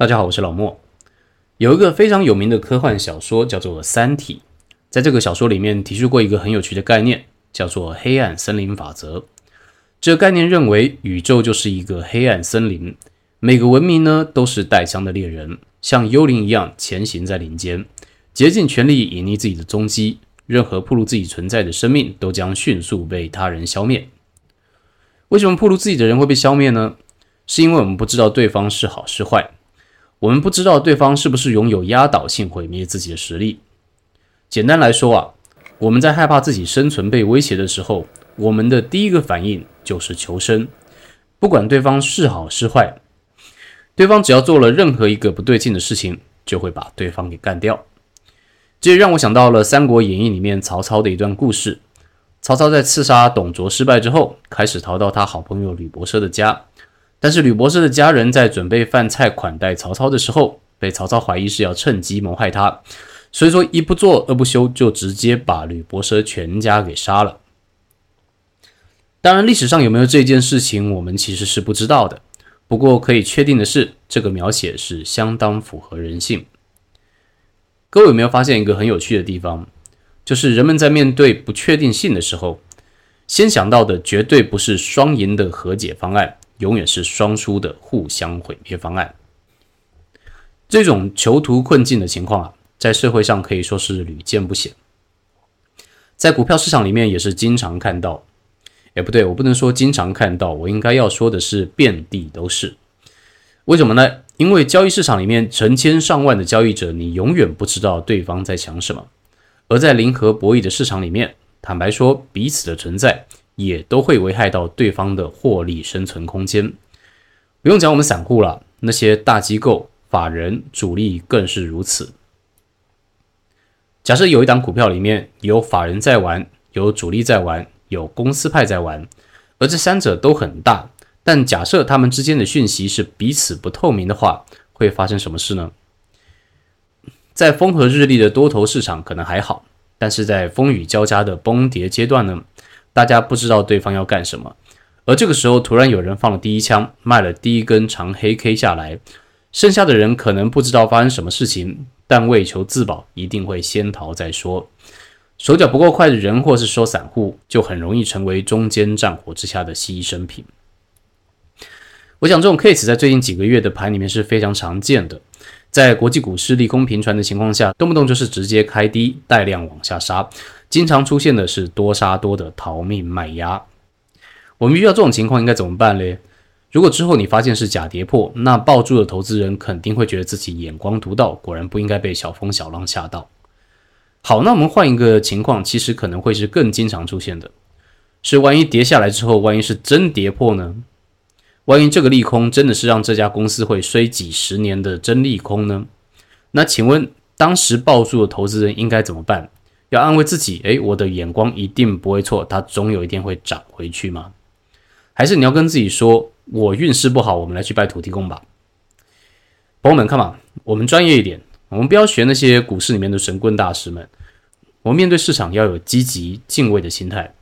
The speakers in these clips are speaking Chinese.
大家好，我是老莫。有一个非常有名的科幻小说叫做《三体》，在这个小说里面提出过一个很有趣的概念，叫做“黑暗森林法则”。这个概念认为，宇宙就是一个黑暗森林，每个文明呢都是带枪的猎人，像幽灵一样前行在林间，竭尽全力隐匿自己的踪迹。任何暴露自己存在的生命，都将迅速被他人消灭。为什么暴露自己的人会被消灭呢？是因为我们不知道对方是好是坏。我们不知道对方是不是拥有压倒性毁灭自己的实力。简单来说啊，我们在害怕自己生存被威胁的时候，我们的第一个反应就是求生。不管对方是好是坏，对方只要做了任何一个不对劲的事情，就会把对方给干掉。这也让我想到了《三国演义》里面曹操的一段故事。曹操在刺杀董卓失败之后，开始逃到他好朋友吕伯奢的家。但是吕伯奢的家人在准备饭菜款待曹操的时候，被曹操怀疑是要趁机谋害他，所以说一不做二不休，就直接把吕伯奢全家给杀了。当然，历史上有没有这件事情，我们其实是不知道的。不过可以确定的是，这个描写是相当符合人性。各位有没有发现一个很有趣的地方？就是人们在面对不确定性的时候，先想到的绝对不是双赢的和解方案。永远是双输的互相毁灭方案。这种囚徒困境的情况啊，在社会上可以说是屡见不鲜，在股票市场里面也是经常看到。哎，不对，我不能说经常看到，我应该要说的是遍地都是。为什么呢？因为交易市场里面成千上万的交易者，你永远不知道对方在想什么。而在零和博弈的市场里面，坦白说，彼此的存在。也都会危害到对方的获利生存空间。不用讲我们散户了，那些大机构、法人、主力更是如此。假设有一档股票里面有法人在玩，有主力在玩，有公司派在玩，而这三者都很大，但假设他们之间的讯息是彼此不透明的话，会发生什么事呢？在风和日丽的多头市场可能还好，但是在风雨交加的崩跌阶段呢？大家不知道对方要干什么，而这个时候突然有人放了第一枪，卖了第一根长黑 K 下来，剩下的人可能不知道发生什么事情，但为求自保，一定会先逃再说。手脚不够快的人，或是说散户，就很容易成为中间战火之下的牺牲品。我想这种 case 在最近几个月的盘里面是非常常见的，在国际股市利空频传的情况下，动不动就是直接开低带量往下杀。经常出现的是多杀多的逃命卖压，我们遇到这种情况应该怎么办嘞？如果之后你发现是假跌破，那抱住的投资人肯定会觉得自己眼光独到，果然不应该被小风小浪吓到。好，那我们换一个情况，其实可能会是更经常出现的，是万一跌下来之后，万一是真跌破呢？万一这个利空真的是让这家公司会衰几十年的真利空呢？那请问当时抱住的投资人应该怎么办？要安慰自己，诶，我的眼光一定不会错，它总有一天会涨回去吗？还是你要跟自己说，我运势不好，我们来去拜土地公吧。朋友们，看嘛，我们专业一点，我们不要学那些股市里面的神棍大师们。我们面对市场要有积极敬畏的心态。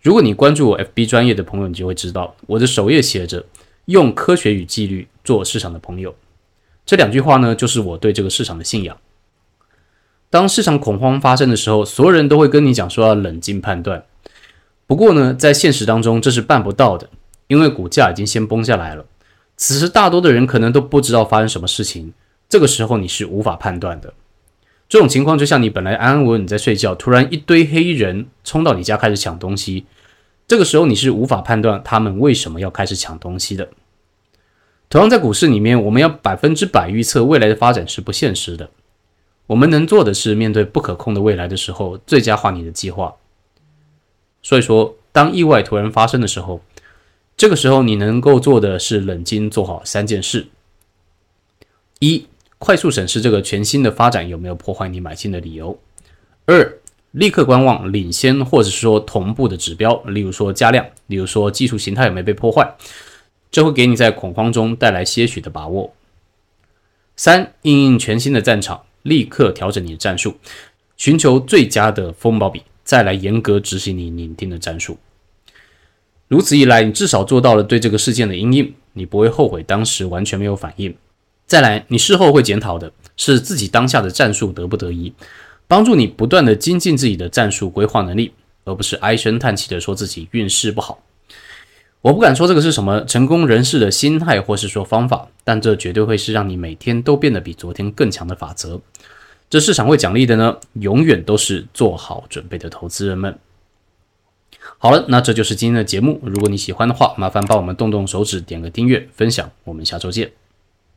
如果你关注我 FB 专业的朋友，你就会知道，我的首页写着“用科学与纪律做市场的朋友”这两句话呢，就是我对这个市场的信仰。当市场恐慌发生的时候，所有人都会跟你讲说要冷静判断。不过呢，在现实当中这是办不到的，因为股价已经先崩下来了。此时大多的人可能都不知道发生什么事情，这个时候你是无法判断的。这种情况就像你本来安安稳稳在睡觉，突然一堆黑衣人冲到你家开始抢东西，这个时候你是无法判断他们为什么要开始抢东西的。同样在股市里面，我们要百分之百预测未来的发展是不现实的。我们能做的是，面对不可控的未来的时候，最佳化你的计划。所以说，当意外突然发生的时候，这个时候你能够做的是冷静做好三件事：一、快速审视这个全新的发展有没有破坏你买进的理由；二、立刻观望领先或者是说同步的指标，例如说加量，例如说技术形态有没有被破坏，这会给你在恐慌中带来些许的把握；三、应应全新的战场。立刻调整你的战术，寻求最佳的风暴比，再来严格执行你拟定的战术。如此一来，你至少做到了对这个事件的阴影，你不会后悔当时完全没有反应。再来，你事后会检讨的是自己当下的战术得不得宜，帮助你不断的精进自己的战术规划能力，而不是唉声叹气的说自己运势不好。我不敢说这个是什么成功人士的心态，或是说方法，但这绝对会是让你每天都变得比昨天更强的法则。这市场会奖励的呢，永远都是做好准备的投资人们。好了，那这就是今天的节目。如果你喜欢的话，麻烦帮我们动动手指，点个订阅、分享。我们下周见。